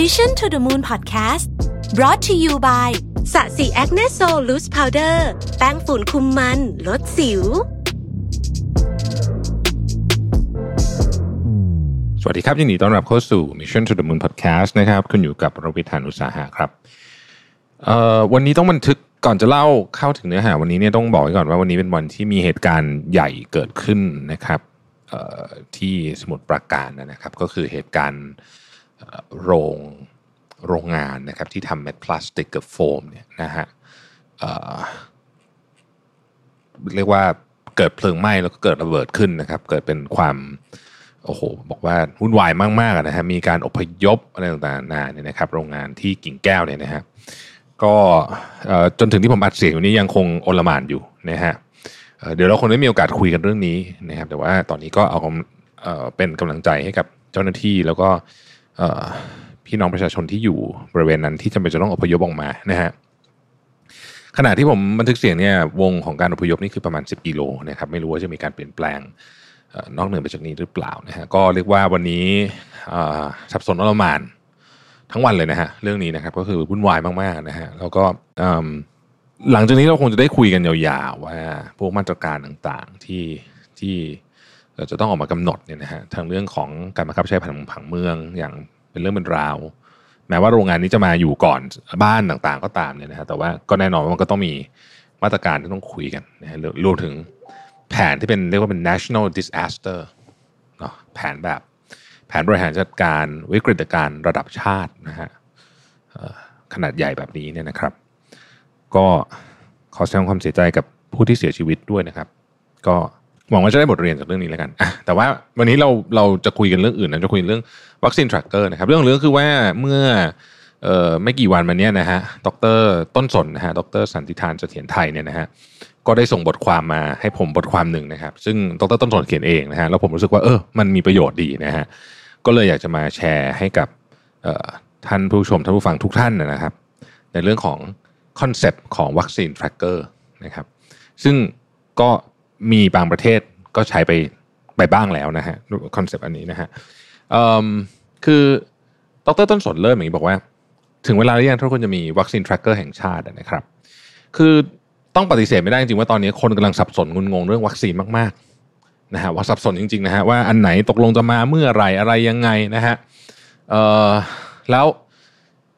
Mission to the Moon Podcast brought to you by สะสี Acne Sol Loose Powder แป้งฝุ่นคุมมัน ลดสิว สวัสดีครับยินดีต้อนรับเข้าสู่ Mission to the Moon Podcast นะครับคุณอยู่กับรวิทานุตสาหะครับเอ่อวันนี้ต้องบันทึกก่อนจะเล่าเข้าถึงเนื้อหาวันนี้เนี่ยต้องบอกไว้ก่อนว่าวันนี้เป็นวันที่มีเหตุการณ์ใหญ่เกิดขึ้นนะครับที่สมุทรปราการนะครับ ก็คือเหตุการณ์ โรงโรงงานนะครับที่ทำเม็ดพลาสติกกับโฟมเนี่ยนะฮะเเรียกว่าเกิดเพลิงไหม้แล้วก็เกิดระเบิดขึ้นนะครับ เกิดเป็นความโอ้โหบอกว่าวุ่นวายมากๆนะฮะมีการอพยพอะไรต่างๆนานเนี่ยนะครับ โรงงานที่กิ่งแก้วเนี่ยนะฮะก็จนถึงที่ผมอัดเสียงอยู่นี้ยังคงโอลมานอยู่นะฮะเเดี๋ยวเราคงได้มีโอกาสคุยกันเรื่องนี้นะครับ แต่ว่าตอนนี้ก็เอาเอ่อเป็นกำลังใจให้กับเจ้าหน้าที่แล้วก็ พี่น้องประชาชนที่อยู่บริเวณนั้นที่จำเป็นจะต้องอพยพออกมานะฮะขณะที่ผมบันทึกเสียงเนี่ยวงของการอพยพนี่คือประมาณ 10 กิโลนะครับไม่รู้ว่าจะมีการเปลี่ยนแปลงออนอกเหนือไปจากนี้หรือเปล่านะฮะก็เรียกว่าวันนี้สับสนอลมานทั้งวันเลยนะฮะเรื่องนี้นะครับก็คือวุ่นวายมากๆนะฮะแล้วก็หลังจากนี้เราคงจะได้คุยกันยาวๆว่าพวกมาตรการต่างๆที่ที่ จะต้องออกมากำหนดเนี่ยนะฮะทางเรื่องของการบังคับใช้ผังผังเมืองอย่างเป็นเรื่องเป็นราว แม้ว่าโรงงานนี้จะมาอยู่ก่อนบ้านต่างๆ ก็ตามเนี่ยนะฮะแต่ว่าก็แน่นอนว่ามันก็ต้องมีมาตรการที่ต้องคุยกันนะฮะรวมถึงแผนที่เป็นเรียกว่าเป็น national disaster เนาะแผนแบบแผนบริหารจัดการวิกฤตการณ์ระดับชาตินะฮะขนาดใหญ่แบบนี้เนี่ยนะครับ ก็ขอแสดงความเสียใจกับผู้ที่เสียชีวิตด้วยนะครับ ก็ หวังว่าจะได้บทเรียนจากเรื่องนี้แล้วกันแต่ว่าวันนี้เราเราจะคุยกันเรื่องอื่นนะจะคุยเรื่องวัคซีน tracker นะครับ เรื่องเรื่องคือว่าเมื่อเอ่อไม่กี่วันมาเนี้ยนะฮะ ดรต้นสนนะฮะ ดรสันติธารเสถียรไทยเนี่ยนะฮะ ก็ได้ส่งบทความมาให้ผมบทความหนึ่งนะครับ ซึ่งดรต้นสนเขียนเองนะฮะ แล้วผมรู้สึกว่าเออ มันมีประโยชน์ดีนะฮะ ก็เลยอยากจะมาแชร์ให้กับเอ่อท่านผู้ชมท่านผู้ฟังทุกท่านนะครับ ในเรื่องของ concept ของวัคซีน tracker นะครับ ซึ่งก็ มีบางประเทศก็ใช้ไปไปบ้างแล้วนะฮะ concept อันนี้นะฮะคือดรต้นสนเริ่มอย่างนี้บอกว่า ถึงเวลาหรือยังที่ควรจะมีวัคซีน tracker แห่งชาตินะครับ คือต้องปฏิเสธไม่ได้จริงว่าตอนนี้คนกำลังสับสนงุนงงเรื่องวัคซีนมากๆนะฮะว่าสับสนจริงๆนะฮะว่าอันไหนตกลงจะมาเมื่อไรอะไรยังไงนะฮะแล้ว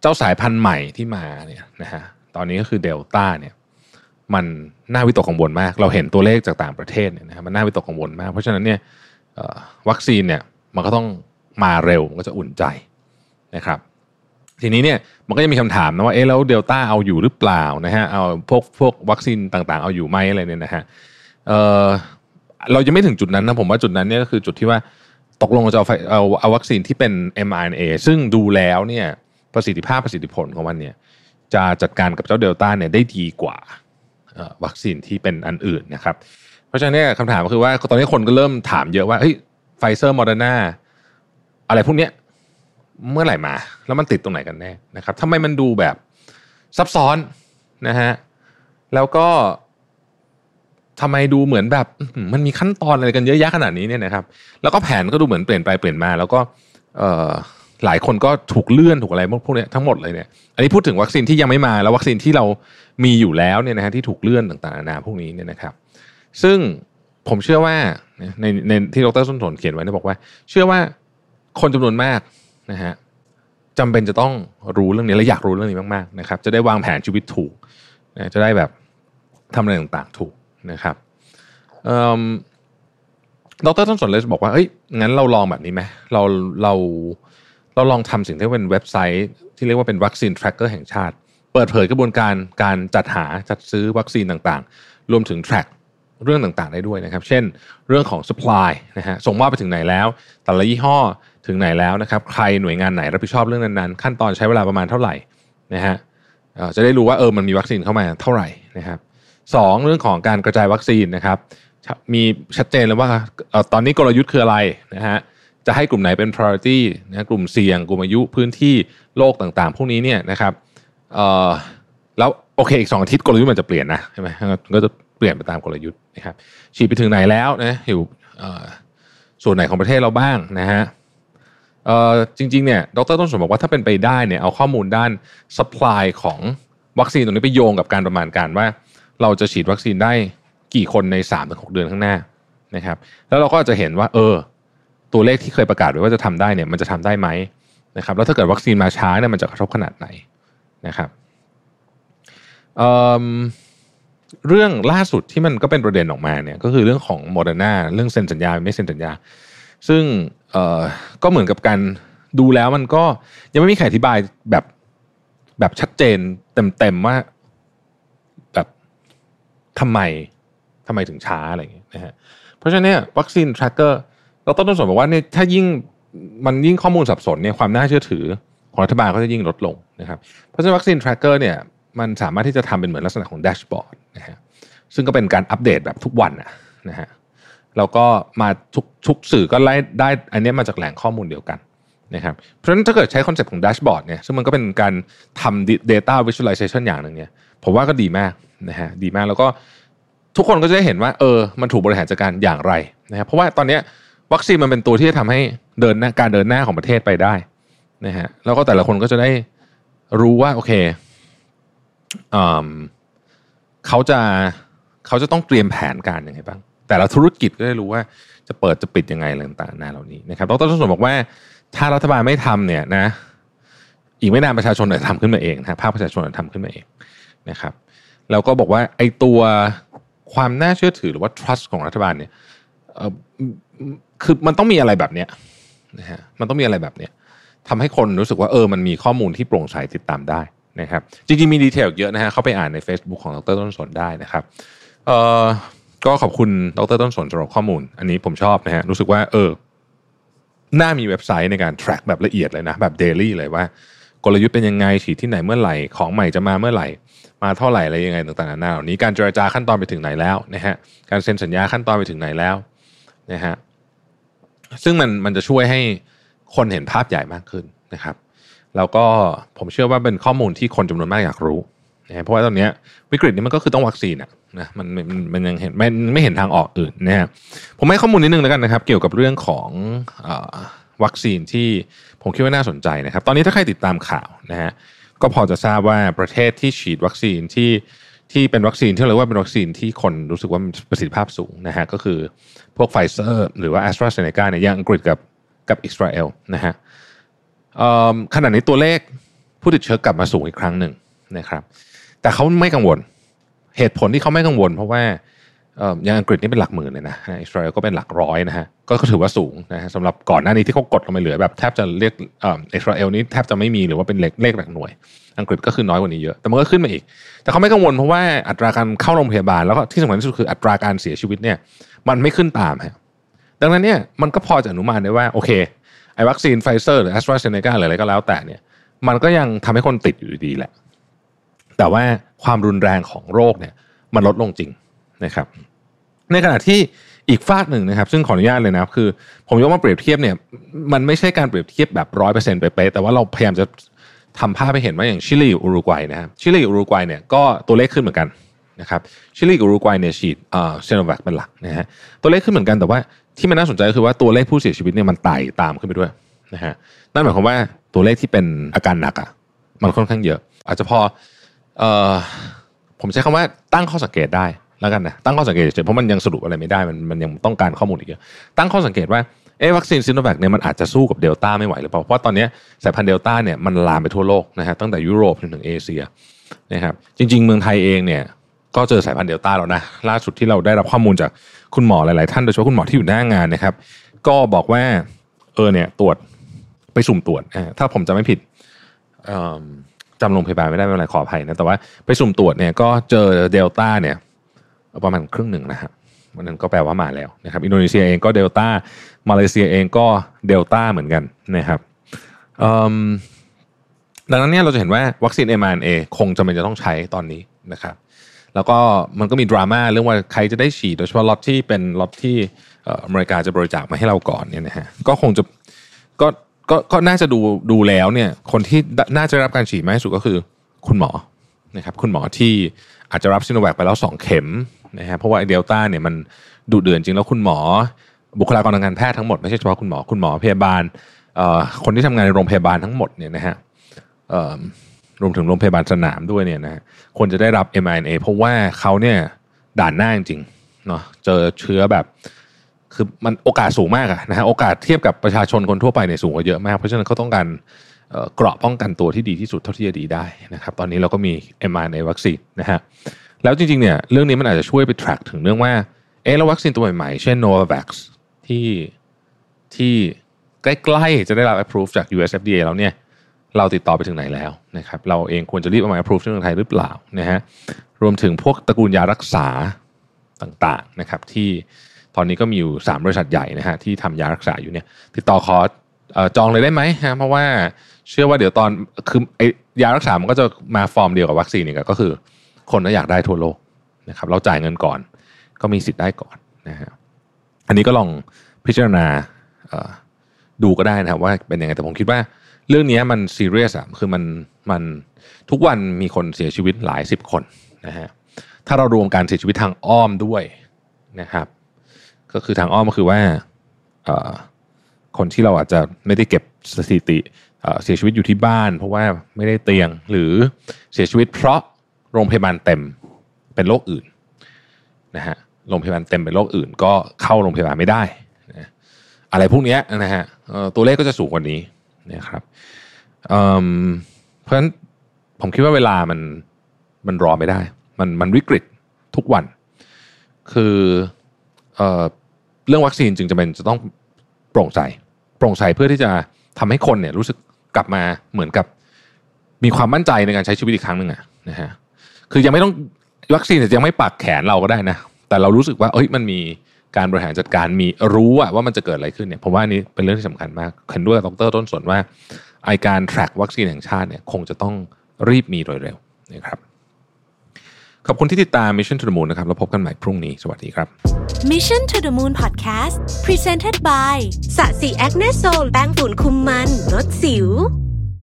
เจ้าสายพันธุ์ใหม่ที่มาเนี่ยนะฮะตอนนี้ก็คือเดลต้าเนี่ย มันน่าวิตกกังวลมาก เราเห็นตัวเลขจากต่างประเทศเนี่ยนะครับมันน่าวิตกกังวลมาก เพราะฉะนั้นเนี่ยวัคซีนเนี่ยมันก็ต้องมาเร็วมันก็จะอุ่นใจนะครับ ทีนี้เนี่ยมันก็จะมีคำถามนะว่าเอ๊ะแล้วเดลต้าเอาอยู่หรือเปล่านะฮะเอาพวกพวกวัคซีนต่างๆ เอาอยู่ไหมอะไรเนี่ยนะฮะเออเราจะไม่ถึงจุดนั้นนะผมว่าจุดนั้นเนี่ยก็คือจุดที่ว่าตกลงเราจะเอาเอาเอาวัคซีนที่เป็น mRNA ซึ่งดูแล้วเนี่ยประสิทธิภาพประสิทธิผลของมันเนี่ยจะจัดการกับเจ้าเดลต้าเนี่ยได้ดีกว่า วัคซีนที่เป็นอันอื่นนะครับ เพราะฉะนั้นคำถามก็คือว่าตอนนี้คนก็เริ่มถามเยอะว่าเฮ้ยไฟเซอร์โมเดอร์นาอะไรพวกเนี้ยเมื่อไหร่มา แล้วมันติดตรงไหนกันแน่นะครับทำไมมันดูแบบซับซ้อนนะฮะแล้วก็ทำไมดูเหมือนแบบมันมีขั้นตอนอะไรกันเยอะแยะขนาดนี้เนี่ยนะครับ แล้วก็แผนก็ดูเหมือนเปลี่ยนไปเปลี่ยนมา แล้วก็เออ หลายคนก็ถูกเลื่อนถูกอะไรพวกเนี้ยทั้งหมดเลยเนี่ย อันนี้พูดถึงวัคซีนที่ยังไม่มาแล้ววัคซีนที่เรามีอยู่แล้วเนี่ยนะฮะที่ถูกเลื่อนต่างๆนานาพวกนี้เนี่ยนะครับ ซึ่งผมเชื่อว่าในในที่ดรส้นสนเขียนไว้เนี่ยบอกว่า เชื่อว่าคนจำนวนมากนะฮะจำเป็นจะต้องรู้เรื่องนี้และอยากรู้เรื่องนี้มากๆนะครับ จะได้วางแผนชีวิตถูกจะได้แบบทำอะไรต่างๆถูกนะครับอืมดรต้นสนเลยบอกว่าเอ้ยงั้นเราลองแบบนี้ไหมเราเรา เราลองทำสิ่งที่เป็นเว็บไซต์ ที่เรียกว่าเป็นวัคซีน tracker แห่งชาติ เปิดเผยกระบวนการการจัดหาจัดซื้อวัคซีนต่างๆ รวมถึง track เรื่องต่างๆได้ด้วยนะครับ เช่น เรื่องของ supply นะฮะส่งมอบไปถึงไหนแล้ว แต่ละยี่ห้อถึงไหนแล้วนะครับใครหน่วยงานไหนรับผิดชอบเรื่องนั้นๆ ขั้นตอนใช้เวลาประมาณเท่าไหร่นะฮะจะได้รู้ว่าเออมันมีวัคซีนเข้ามาเท่าไหร่นะครับสองเรื่องของการกระจายวัคซีนนะครับ มีชัดเจนเลยว่าออตอนนี้กลยุทธ์คืออะไรนะฮะ จะให้กลุ่มไหนเป็น priority นะกลุ่มเสี่ยงกลุ่มอายุพื้นที่โลกต่างๆ พวกนี้เนี่ยนะครับเอ่อแล้วโอเคอีกสองอาทิตย์กลยุทธ์มันจะเปลี่ยนนะใช่ไหมก็จะเปลี่ยนไปตามกลยุทธ์นะครับฉีดไปถึงไหนแล้วนะอยู่ส่วนไหนของประเทศเราบ้างนะฮะจริงๆเนี่ยดรต้นสนบอกว่าถ้าเป็นไปได้เนี่ยเอาข้อมูลด้าน supply ของวัคซีนตรงนี้ไปโยงกับการประมาณการว่า เราจะฉีดวัคซีนได้กี่คนใน3าถึงหเดือนข้างหน้านะครับแล้วเราก็จะเห็นว่าเออ ตัวเลขที่เคยประกาศไว้ว่าจะทำได้เนี่ยมันจะทำได้ไหมนะครับแล้วถ้าเกิดวัคซีนมาช้าเนี่ยมันจะกระทบขนาดไหนนะครับเเรื่องล่าสุดที่มันก็เป็นประเด็นออกมาเนี่ยก็คือเรื่องของโมเดอร์นาเรื่องเซ็นสัญญาไม่เซ็นสัญญา ซึ่งก็เหมือนกับการดูแล้วมันก็ยังไม่มีใครอธิบายแบบแบบชัดเจนเต็มๆว่าแบบทำไมทำไมถึงช้าอะไรอย่างเงี้ยนะฮะเพราะฉะนั้นเนี่ยวัคซีน tracker เราต้นต้นสนบอกว่าเนี่ยถ้ายิ่งมันยิ่งข้อมูลสับสนเนี่ยความน่าเชื่อถือของรัฐบาลก็จะยิ่งลดลงนะครับเพราะฉะนั้นวัคซีน tracker เนี่ยมันสามารถที่จะทำเป็นเหมือนลักษณะของ dashboard นะฮะซึ่งก็เป็นการอัปเดตแบบทุกวันนะฮะแล้วก็มาทุกทุกสื่อก็ไล่ได้อันนี้มาจากแหล่งข้อมูลเดียวกันนะครับเพราะฉะนั้นถ้าเกิดใช้ concept ของ dashboard เนี่ยซึ่งมันก็เป็นการทำ data visualization อย่างหนึ่งเนี่ยผมว่าก็ดีมากนะฮะดีมากแล้วก็ทุกคนก็จะได้เห็นว่าเออมันถูกบริหารจัดการอย่างไรนะครับเพราะว่าตอนนี้ วัคซีนมันเป็นตัวที่จะทำให้เดินหน้าการเดินหน้าของประเทศไปได้นะฮะแล้วก็แต่ละคนก็จะได้รู้ว่าโอเคเขาจะเขาจะต้องเตรียมแผนการยังไงบ้าง แต่ละธุรกิจก็ได้รู้ว่าจะเปิดจะปิดยังไงอะไรต่างๆนาเหล่านี้นะครับดรสนบอกว่าถ้ารัฐบาลไม่ทำเนี่ยนะ อีกไม่นานประชาชนจะทำขึ้นมาเองนะภาคประชาชนจะทำขึ้นมาเองนะครับแล้วก็บอกว่าไอ้ตัวความน่าเชื่อถือหรือว่า trust ของรัฐบาลเนี่ย คือมันต้องมีอะไรแบบเนี้ยนะฮะมันต้องมีอะไรแบบเนี้ยทำให้คนรู้สึกว่าเออมันมีข้อมูลที่โปร่งใสติดตามได้นะครับจริงๆมีดีเทลเยอะนะฮะเข้าไปอ่านใน Facebook ของดรต้นสนได้นะครับเอ่อก็ขอบคุณดรต้นสนสำหรับข้อมูล อันนี้ผมชอบนะฮะรู้สึกว่าเออน่ามีเว็บไซต์ในการ track แบบละเอียดเลยนะ แบบ daily เลยว่า กลยุทธ์เป็นยังไงฉีดที่ไหนเมื่อไหร่ของใหม่จะมาเมื่อไหร่ มาเท่าไหร่อะไรยังไงต่างๆนานาเหล่านี้การเจรจาขั้นตอนไปถึงไหนแล้วนะฮะการเซ็นสัญญาขั้นตอนไปถึงไหนแล้ว นะฮะซึ่งมันมันจะช่วยให้คนเห็นภาพใหญ่มากขึ้นนะครับ แล้วก็ผมเชื่อว่าเป็นข้อมูลที่คนจำนวนมากอยากรู้นะเพราะว่าตอนนี้วิกฤตนี้มันก็คือต้องวัคซีนอะนะมันมันมันยังเห็นไม่ไม่เห็นทางออกอื่นนะฮะผมให้ข้อมูลนิดนึงแล้วกันนะครับ เกี่ยวกับเรื่องของอวัคซีนที่ผมคิดว่าน่าสนใจนะครับ ตอนนี้ถ้าใครติดตามข่าวนะฮะก็พอจะทราบว่าประเทศที่ฉีดวัคซีนที่ ที่เป็นวัคซีนที่เรียกว่าเป็นวัคซีนที่คนรู้สึกว่ามีประสิทธิภาพสูงนะฮะก็คือพวกไฟเซอร์หรือว่าแอสตราเซเนกาเนี่ยยังอังกฤษกับกับอิสราเอลนะฮะขณะนี้ตัวเลขผู้ติดเชื้อกลับมาสูงอีกครั้งหนึ่งนะครับ แต่เขาไม่กังวล เหตุผลที่เขาไม่กังวล เพราะว่า อย่างอังกฤษนี่เป็นหลักหมื่นเลยนะอิสราเอลก็เป็นหลักร้อยนะฮะก็ถือว่าสูงนะฮะสำหรับก่อนหน้านี้ที่เขากดลงไปเหลือแบบแทบจะเรียกอิสราเอลนี้แทบจะไม่มีหรือว่าเป็นเลขเลขหลักหน่วย อังกฤษก็คือน้อยกว่านี้เยอะแต่มันก็ขึ้นมาอีก แต่เขาไม่กังวลเพราะว่าอัตราการเข้าโรงพยาบาลแล้วก็ที่สำคัญที่สุดคืออัตราการเสียชีวิตเนี่ย มันไม่ขึ้นตามฮะดังนั้นเนี่ยมันก็พอจะอนุมานได้ว่าโอเคไอ้วัคซีนไฟเซอร์หรือแอสตราเซเนกาหรืออะไรก็แล้วแต่เนี่ยมันก็ยังทำให้คนติดอยู่ดีแหละ แต่ว่าความรุนแรงของโรคเนี่ยมันลดลงจริงนะครับ ในขณะที่อีกฝากหนึ่งนะครับ ซึ่งขออนุญาตเลยนะคือ ผมยกมาเปรียบเทียบเนี่ยมันไม่ใช่การเปรียบเทียบแบบร้อยเปอร์เซ็นต์เป๊ะแต่ว่าเราพยายามจะทำภาพให้เห็นว่าอย่างชิลีอุรุกวัยนะครับชิลีอุรุกวัยเนี่ยก็ตัวเลขขึ้นเหมือนกันนะครับชิลีอุรุกวัยเนี่ยฉีดเอ่อเซโนแวคเป็นหลักนะฮะตัวเลขขึ้นเหมือนกันแต่ว่าที่มันน่าสนใจก็คือว่าตัวเลขผู้เสียชีวิตเนี่ยมันไต่ตามขึ้นไปด้วยนะฮะนั่นหมายความว่าตัวเลขที่เป็นอาการหนักอะมันค่อนข้างเยอะ อาจจะพอเอ่อผมใช้คำว่าตั้งข้อสังเกตได้ แล้วกันนะตั้งข้อสังเกตเฉยเพราะมันยังสรุปอะไรไม่ได้มันมันยังต้องการข้อมูลอีกเยอะตั้งข้อสังเกตว่าเอวัคซีนซิโนแวคเนี่ยมันอาจจะสู้กับเดลต้าไม่ไหวหรือเปล่าเพราะตอนนี้สายพันธุ์เดลต้าเนี่ยมันลามไปทั่วโลกนะฮะตั้งแต่ยุโรปจนถึงเอเชียนะครับจริง ๆ เมืองไทยเองเนี่ยก็เจอสายพันธุ์เดลต้าแล้วนะล่าสุดที่เราได้รับข้อมูลจากคุณหมอหลายๆ ท่านโดยเฉพาะคุณหมอที่อยู่หน้างานนะครับ ก็บอกว่าเออเนี่ยตรวจไปสุ่มตรวจถ้าผมจะไม่ผิดจำโรงพยาบาลไม่ได้ไม่เป็นไรขออภัยนะแต่ว่าไปสุ่มตรวจเนี่ยก็เจอเดลต้าเนี่ย ประมาณครึ่งหนึ่งนะฮะวันนั้นก็แปลว่ามาแล้วนะครับอินโดนีเซียเองก็เดลต้ามาเลเซียเองก็เดลต้าเหมือนกันนะครับดังนั้นเนี่ยเราจะเห็นว่าวัคซีน m อ a คงจะเป็นจะต้องใช้ตอนนี้นะครับแล้วก็มันก็มีดราม่าเรื่องว่าใครจะได้ฉีดโดยเฉพาะล็อตที่เป็นล็อตที่อเมริกาจะบริจาคมาให้เราก่อนเนี่ยนะฮะก็คงจะก็ก็ก็น่าจะดูดูแล้วเนี่ยคนที่น่าจะรับการฉีดมากที่สุดก็คือคุณหมอนะครับคุณหมอที่อาจจะรับซิโนแวคไปแล้วสองเข็ม นะฮะเพราะว่าเดลต้าเนี่ยมันดุเดือดจริงแล้วคุณหมอ บุคลากรทางการแพทย์ทั้งหมดไม่ใช่เฉพาะคุณหมอคุณหมอพยาบาลคนที่ทำงานในโรงพยาบาลทั้งหมดเนี่ยนะฮะรวมถึงโรงพยาบาลสนามด้วยเนี่ยนะควรจะได้รับ mRNA เพราะว่าเขาเนี่ยด่านหน้าจริงเนาะเจอเชื้อแบบคือมันโอกาสสูงมากนะฮะโอกาสเทียบกับประชาชนคนทั่วไปเนี่ยสูงกว่าเยอะมาก เพราะฉะนั้นเขาต้องการเกราะป้องกันตัวที่ดีที่สุดเท่าที่จะดีได้นะครับ ตอนนี้เราก็มี mRNA วัคซีนนะฮะ แล้วจริงๆเนี่ยเรื่องนี้มันอาจจะช่วยไป track ถึงเรื่องว่าเออแล้ววัคซีนตัวใหม่ๆ เช่น Novavax ที่ที่ใกล้ๆ จะได้รับ approve จาก US FDA แล้วเนี่ยเราติดต่อไปถึงไหนแล้วนะครับเราเองควรจะรีบเอามา approve ที่เมืองไทยหรือเปล่านะฮะรวมถึงพวกตระกูลยารักษาต่างๆนะครับที่ตอนนี้ก็มีอยู่ 3 บริษัทใหญ่นะฮะที่ทำยารักษาอยู่เนี่ยติดต่อขอจองเลยได้ไหมฮะเพราะว่าเชื่อว่าเดี๋ยวตอนคืออยารักษามันก็จะมาฟอร์มเดียวกับวัคซีนนี่ก็คือ คนก็อยากได้ทั่วโลกนะครับเราจ่ายเงินก่อน ก็มีสิทธิ์ได้ก่อนนะฮะอันนี้ก็ลองพิจารณาดูก็ได้นะครับว่าเป็นยังไงแต่ผมคิดว่า เรื่องนี้มันซีเรียสอะคือมันมันทุกวันมีคนเสียชีวิตหลายสิบคนนะฮะถ้าเรารวมการเสียชีวิตทางอ้อมด้วยนะครับ ก็คือทางอ้อมก็คือว่าคนที่เราอาจจะไม่ได้เก็บสถิติเสียชีวิตอยู่ที่บ้าน เพราะว่าไม่ได้เตียงหรือเสียชีวิตเพราะ โรงพยาบาลเต็มเป็นโรคอื่นนะฮะโรงพยาบาลเต็มเป็นโรคอื่น ก็เข้าโรงพยาบาลไม่ได้นะอะไรพวกนี้นะฮะตัวเลขก็จะสูงกว่านี้นะครับเเพราะฉะนั้นผมคิดว่าเวลามันมันรอไม่ได้ มันมันวิกฤตทุกวัน คือเอเรื่องวัคซีนจึงจะเป็นจะต้องโปร่งใสโปร่งใสเพื่อที่จะทำให้คนเนี่ยรู้สึกกลับมาเหมือนกับมีความมั่นใจในการใช้ชีวิตอีกครั้งหนึ่งอะนะฮะ คือยังไม่ต้องวัคซีนจะยังไม่ปักแขนเราก็ได้นะ แต่เรารู้สึกว่าเอ้ยมันมีการบริหารจัดการมีรู้ว่ามันจะเกิดอะไรขึ้นเนี่ยผมว่านี้เป็นเรื่องที่สำคัญมากเห็นด้วยดรต้นสนว่าไอการ track วัคซีนแห่งชาติเนี่ยคงจะต้องรีบมีโดยเร็วนะครับขอบคุณที่ติดตาม Mission to the Moon นะครับแล้วพบกันใหม่พรุ่งนี้ สวัสดีครับ Mission to the Moon Podcast Presented by สะสีแอคเนโซลแป้งฝุ่นคุมมันลดสิว